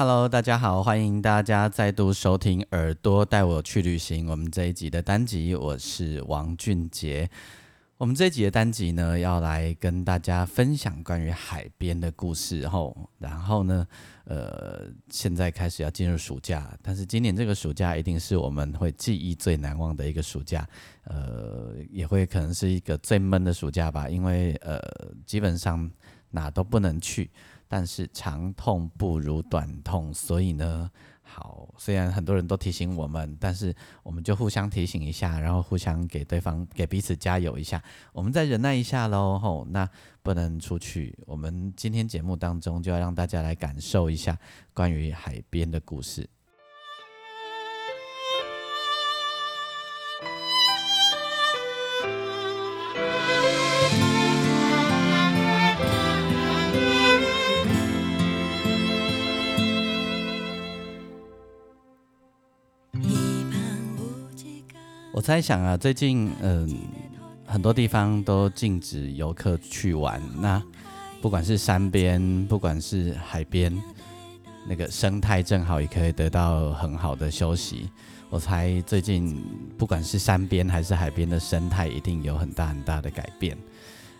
Hello，大家好，欢迎大家再度收听《耳朵带我去旅行》。我们这一集的单集，我是王俊杰。我们这一集的单集呢，要来跟大家分享关于海边的故事。后，然后呢，呃，现在开始要进入暑假，但是今年这个暑假一定是我们会记忆最难忘的一个暑假。呃，也会可能是一个最闷的暑假吧，因为呃，基本上哪都不能去。但是长痛不如短痛，所以呢，好，虽然很多人都提醒我们，但是我们就互相提醒一下，然后互相给对方、给彼此加油一下，我们再忍耐一下喽。吼，那不能出去，我们今天节目当中就要让大家来感受一下关于海边的故事。我猜想啊，最近嗯，很多地方都禁止游客去玩。那不管是山边，不管是海边，那个生态正好也可以得到很好的休息。我猜最近不管是山边还是海边的生态，一定有很大很大的改变。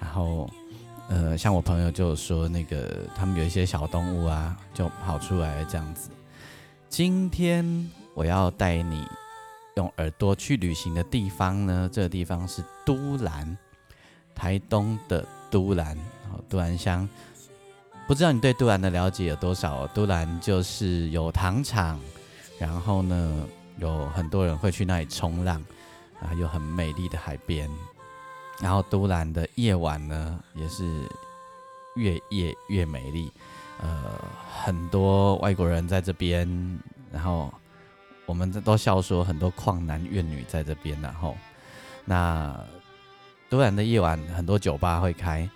然后呃，像我朋友就说，那个他们有一些小动物啊，就跑出来这样子。今天我要带你。用耳朵去旅行的地方呢？这个地方是都兰，台东的都兰，都兰乡。不知道你对都兰的了解有多少？都兰就是有糖厂，然后呢，有很多人会去那里冲浪，啊，有很美丽的海边。然后都兰的夜晚呢，也是越夜越美丽。呃，很多外国人在这边，然后。我们都笑说很多旷男怨女在这边，然后那都兰的夜晚很多酒吧会开，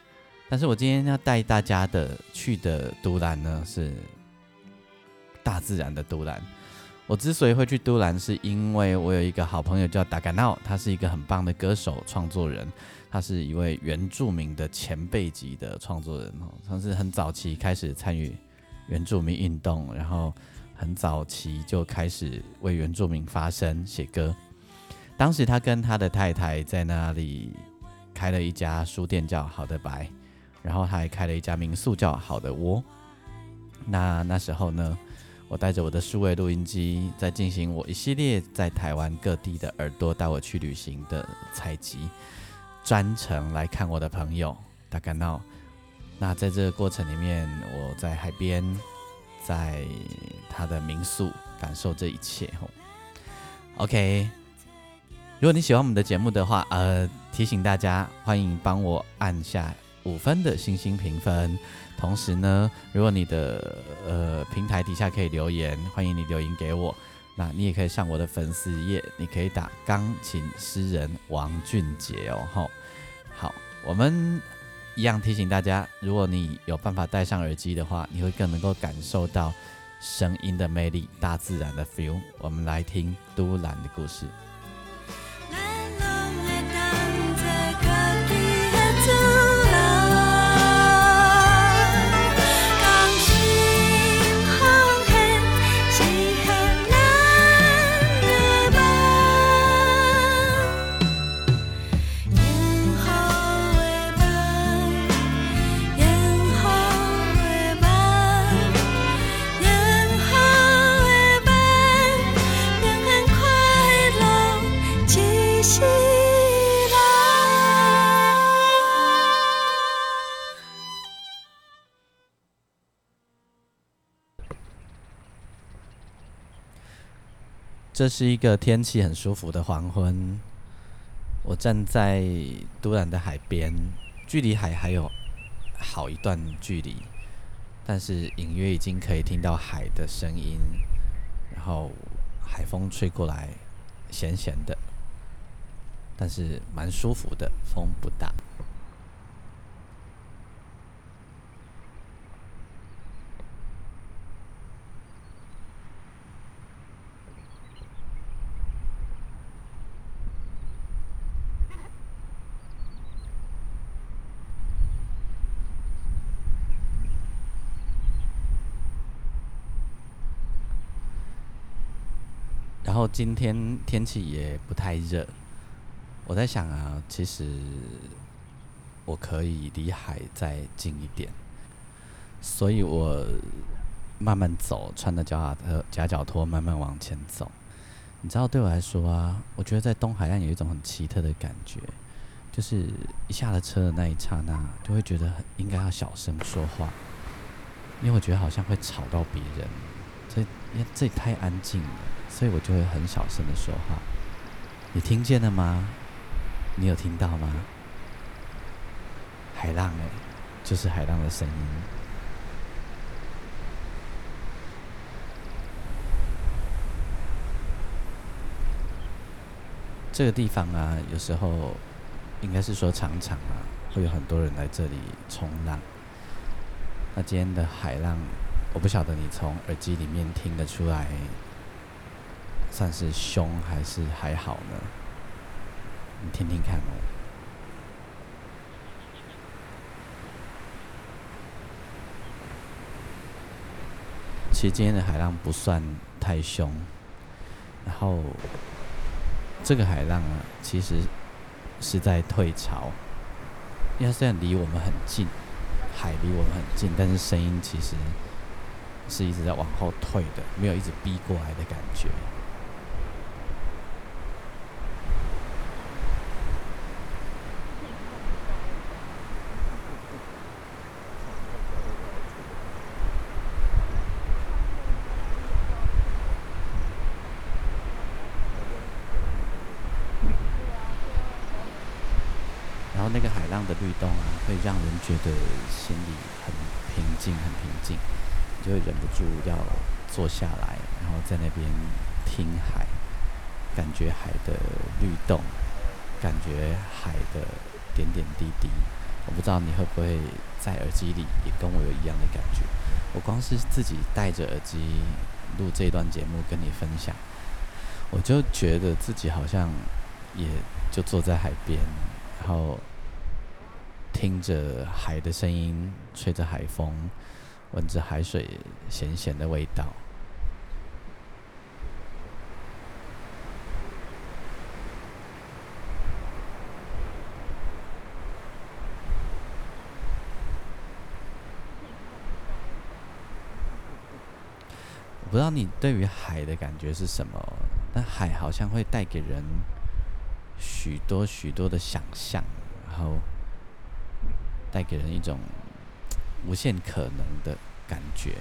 但是我今天要带大家的去的都兰呢是大自然的都兰。我之所以会去都兰，是因为我有一个好朋友叫达嘎闹，他是一个很棒的歌手创作人，他是一位原住民的前辈级的创作人哦，他是很早期开始参与原住民运动，然后。很早期就开始为原住民发声写歌。当时他跟他的太太在那里开了一家书店，叫好的白，然后他还开了一家民宿，叫好的窝。那那时候呢，我带着我的数位录音机，在进行我一系列在台湾各地的耳朵带我去旅行的采集，专程来看我的朋友大概闹。那在这个过程里面，我在海边。在他的民宿感受这一切吼，OK。如果你喜欢我们的节目的话，呃，提醒大家欢迎帮我按下五分的星星评分。同时呢，如果你的呃平台底下可以留言，欢迎你留言给我。那你也可以上我的粉丝页，你可以打钢琴诗人王俊杰哦吼。好，我们。一样提醒大家，如果你有办法戴上耳机的话，你会更能够感受到声音的魅力、大自然的 feel。我们来听都兰的故事。这是一个天气很舒服的黄昏，我站在都兰的海边，距离海还有好一段距离。但是隐约已经可以听到海的声音，然后海风吹过来，咸咸的，但是蛮舒服的，风不大。然后今天天气也不太热，我在想啊，其实我可以离海再近一点，所以我慢慢走，穿着脚踏车夹脚拖慢慢往前走。你知道，对我来说啊，我觉得在东海岸有一种很奇特的感觉，就是一下了车的那一刹那，就会觉得应该要小声说话，因为我觉得好像会吵到别人，因为这里太安静了。所以我就会很小声的说话，你听见了吗？你有听到吗？海浪哎，就是海浪的声音。这个地方啊，有时候应该是说常常啊，会有很多人来这里冲浪。那今天的海浪，我不晓得你从耳机里面听得出来。算是凶还是还好呢？你听听看哦。其实今天的海浪不算太凶，然后这个海浪啊，其实是在退潮。因为虽然离我们很近，海离我们很近，但是声音其实是一直在往后退的，没有一直逼过来的感觉。然后那个海浪的律动啊，会让人觉得心里很平静，很平静，就会忍不住要坐下来，然后在那边听海，感觉海的律动，感觉海的点点滴滴。我不知道你会不会在耳机里也跟我有一样的感觉。我光是自己戴着耳机录这段节目跟你分享，我就觉得自己好像也就坐在海边，然后。听着海的声音，吹着海风，闻着海水咸咸的味道。我不知道你对于海的感觉是什么，但海好像会带给人许多许多的想象，然后。带给人一种无限可能的感觉。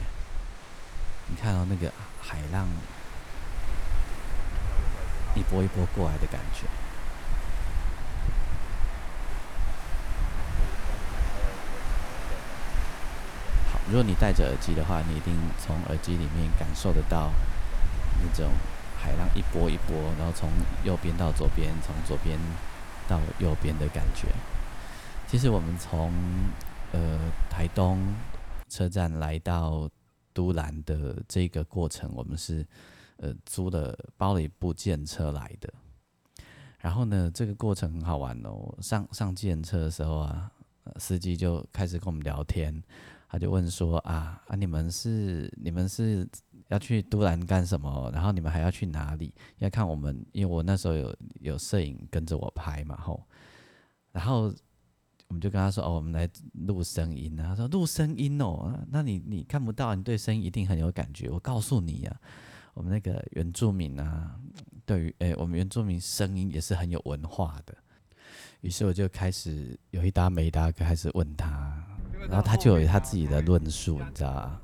你看到那个海浪一波一波过来的感觉。好，如果你戴着耳机的话，你一定从耳机里面感受得到那种海浪一波一波，然后从右边到左边，从左边到右边的感觉。其实我们从呃台东车站来到都兰的这个过程，我们是呃租了包了一部电车来的。然后呢，这个过程很好玩哦。上上电车的时候啊，司机就开始跟我们聊天，他就问说啊啊，你们是你们是要去都兰干什么？然后你们还要去哪里？要看我们，因为我那时候有有摄影跟着我拍嘛，吼，然后。我们就跟他说：“哦，我们来录声音啊。”他说：“录声音哦，那你你看不到，你对声音一定很有感觉。我告诉你呀，我们那个原住民啊，对于诶，我们原住民声音也是很有文化的。于是我就开始有一搭没一搭开始问他，然后他就有他自己的论述，你知道吗？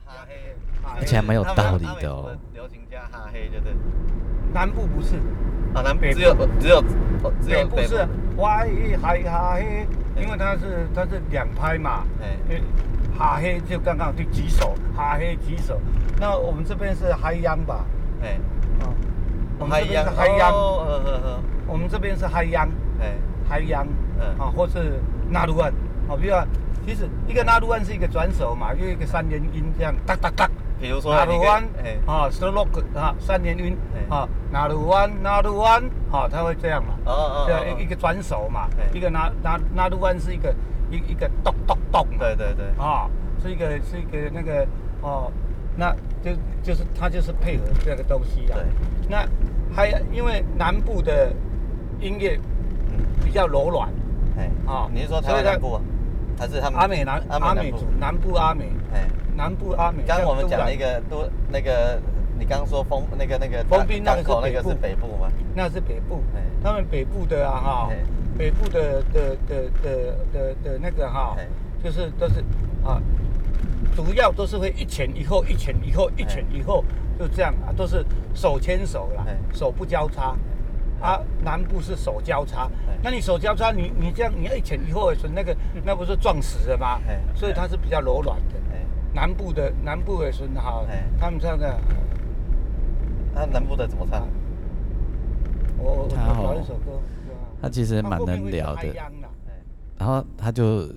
而且还蛮有道理的哦。流行加哈黑，就是南部不是啊，南北只有只有只有北部是哇伊嗨哈黑。”因为它是它是两拍嘛，哎哈黑就刚刚就几手，哈黑几手。那我们这边是嗨央吧？哎，哦，我们这边是嗨央，哦，呵呵呵，我们这边是嗨央，哎，嗨央，嗯啊，或是纳鲁安，啊，比如说，其实一个纳鲁万是一个转手嘛，又一个三连音这样，哒哒哒。比如说纳鲁湾哎，啊 l o k 啊，三连音哎。啊，纳鲁湾，纳鲁湾，啊，他会这样嘛。哦哦，哦一一个转手嘛哎，一个拿拿拿路湾是一个一一个咚咚咚，对对对，啊，是一个是一个那个哦，那就就是它就是配合这个东西啊。对。那还因为南部的音乐嗯，比较柔软，哎，啊你是说它湾南部啊，还是他们阿美南阿美族？南部阿美哎，南部阿美。刚刚我们讲像都兰那个都那个，你刚刚说封那个那个封冰那个港口那个是北部吗？那是北部哎，他们北部的啊哈哎，北部的的的的的的那个哈哎，就是都是啊，主要都是会一前一后，一前一后，一前一后，就这样啊，都是手牵手啦哎，手不交叉。啊，南部是手交叉。哎，那你手交叉，你你这样你要一前一后的时候，那个那不是撞死了吗？哎？所以它是比较柔软的。哎，南部的南部的时候哈哎，他们唱的，那南部的怎么唱？我我我找一首歌，他其实蛮能聊的。然后他就，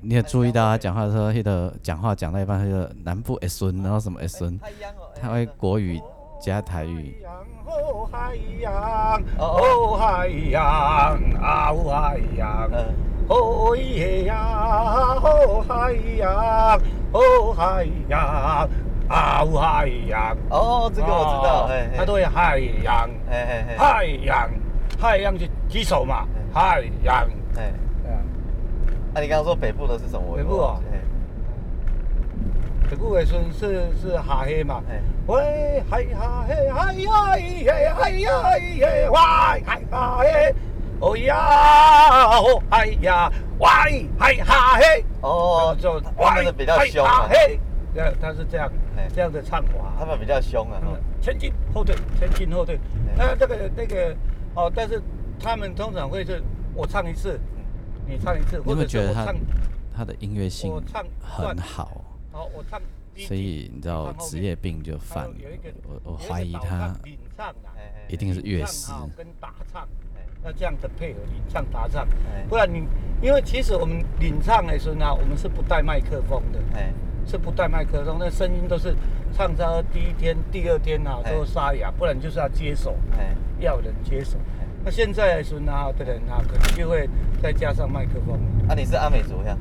你也注意到他讲话的时候，那个讲话讲到一半，他就南部 S 孙，然后什么 S 孙，他会国语加台语，哦海洋，哦哦。海洋，啊哦海洋，嗯，哦耶呀，哦海洋，哦海洋，啊哦海洋。哦，这个我知道，它都会海洋，海洋，海洋就举手嘛，海洋。哎，对啊。啊，你刚刚说北部的是什么？北部哦。哎北部的时是是哈黑嘛。哎，喂嗨哈嘿嗨呀呀嘿喂嗨哈嘿，哦呀哦嗨呀喂嗨哈嘿，哦，就他们的比较凶啊，嘿，对，他是这样哎这样的唱法。他们比较凶啊，前进后退，前进后退。那这个那个哦，但是他们通常会是我唱一次，你唱一次，你有没有或者觉得他是我唱，他的音乐性我唱很好？好，我唱。所以你知道职业病就犯了。我我怀疑他唱啊，一定是乐领师。跟打唱，哎要这样的配合领唱打唱哎，不然你因为其实我们领唱的时候呢，我们是不带麦克风的。哎。是不带麦克风，那声音都是唱到第一天、第二天啊哎。都沙哑，不然就是要接手，哎。要人接手。哎。那现在的时候呢的人啊，可能就会再加上麦克风。啊，你是阿美族呀？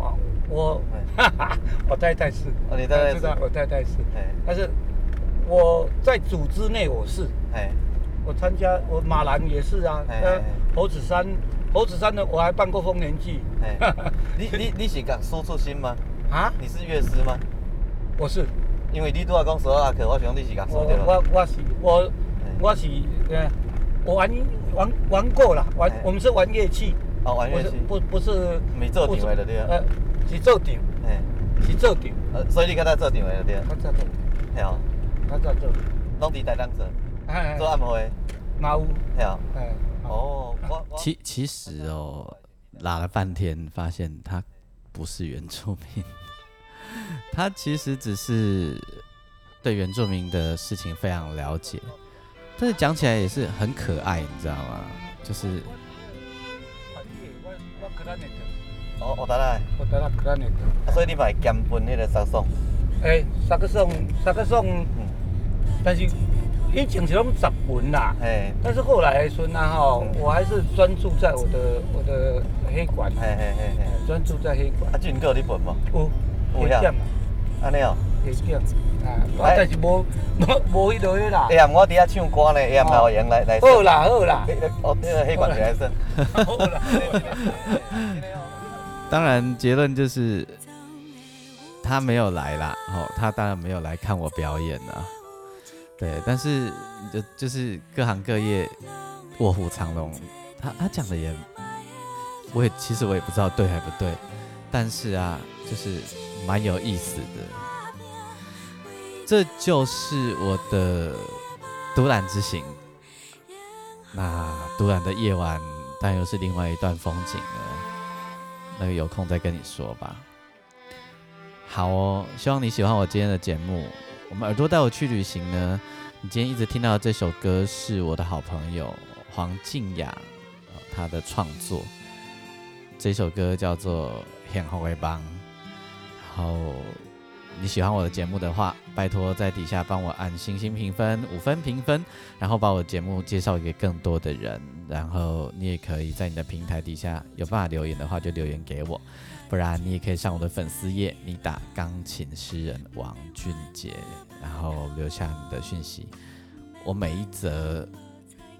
啊，我哎，我太太是，哦你太太是知道我太太是，哎。但是我在组织内我是，哎我参加我马兰也是啊，呃猴子山，猴子山的我还办过丰年祭。哎，你你你是讲输出心吗？啊，你是乐师吗？我是。因为你拄仔讲索拉克，我想你是讲我说对吧？我我是我我是呃，我玩玩玩过了，玩哎我们是玩乐器，哦，玩乐器。不不不是没做场的就对啊呃，是做场，哎，是做场，呃，所以你跟他做场的就对啊。他在做，嘿哦，他在做，拢伫台当做，哎做暗会。嘛有，嘿哦。哎，哦，我我其其实哦，拉了半天，发现他不是原住民，他其实只是对原住民的事情非常了解，但是讲起来也是很可爱，你知道吗？就是哦，我等下，我得了克拉内特，啊所以你嘛会兼分迄个沙颂。哎，三个颂，三个颂，嗯，但是以前是拢十文啦。嘿，但是后来说呢，哈，我还是专注在我的我的黑管，嘿嘿嘿。专注在黑管啊，。俊哥你本无？有有呀黑点嘛，安尼哦。黑点啊，我但是无 无无迄落去啦哎。呀，我伫遐唱歌呢，哎呀，老杨来来。好。啦好啦，哦，那个黑管起来声。好啦。当然结论就是他没有来啦，哦，他当然没有来看我表演啦。对，但是就就是各行各业卧虎藏龙，他他讲的也，我也其实我也不知道对还不对，但是啊，就是蛮有意思的。这就是我的独揽之行。那独揽的夜晚，但又是另外一段风景了。那个有空再跟你说吧。好哦，希望你喜欢我今天的节目。我们耳朵带我去旅行呢。你今天一直听到的这首歌是我的好朋友黄静雅，她的创作。这首歌叫做《天后会帮》。然后你喜欢我的节目的话，拜托在底下帮我按星星评分，五分评分，然后把我的节目介绍给更多的人。然后你也可以在你的平台底下有办法留言的话，就留言给我。不然你也可以上我的粉丝页，你打钢琴诗人王俊杰，然后留下你的讯息。我每一则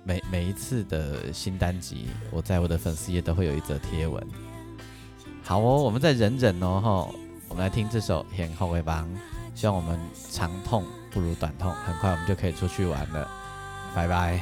每每一次的新单集，我在我的粉丝页都会有一则贴文。好哦，我们再忍忍哦吼，我们来听这首《很后会帮》，希望我们长痛不如短痛，很快我们就可以出去玩了。拜拜。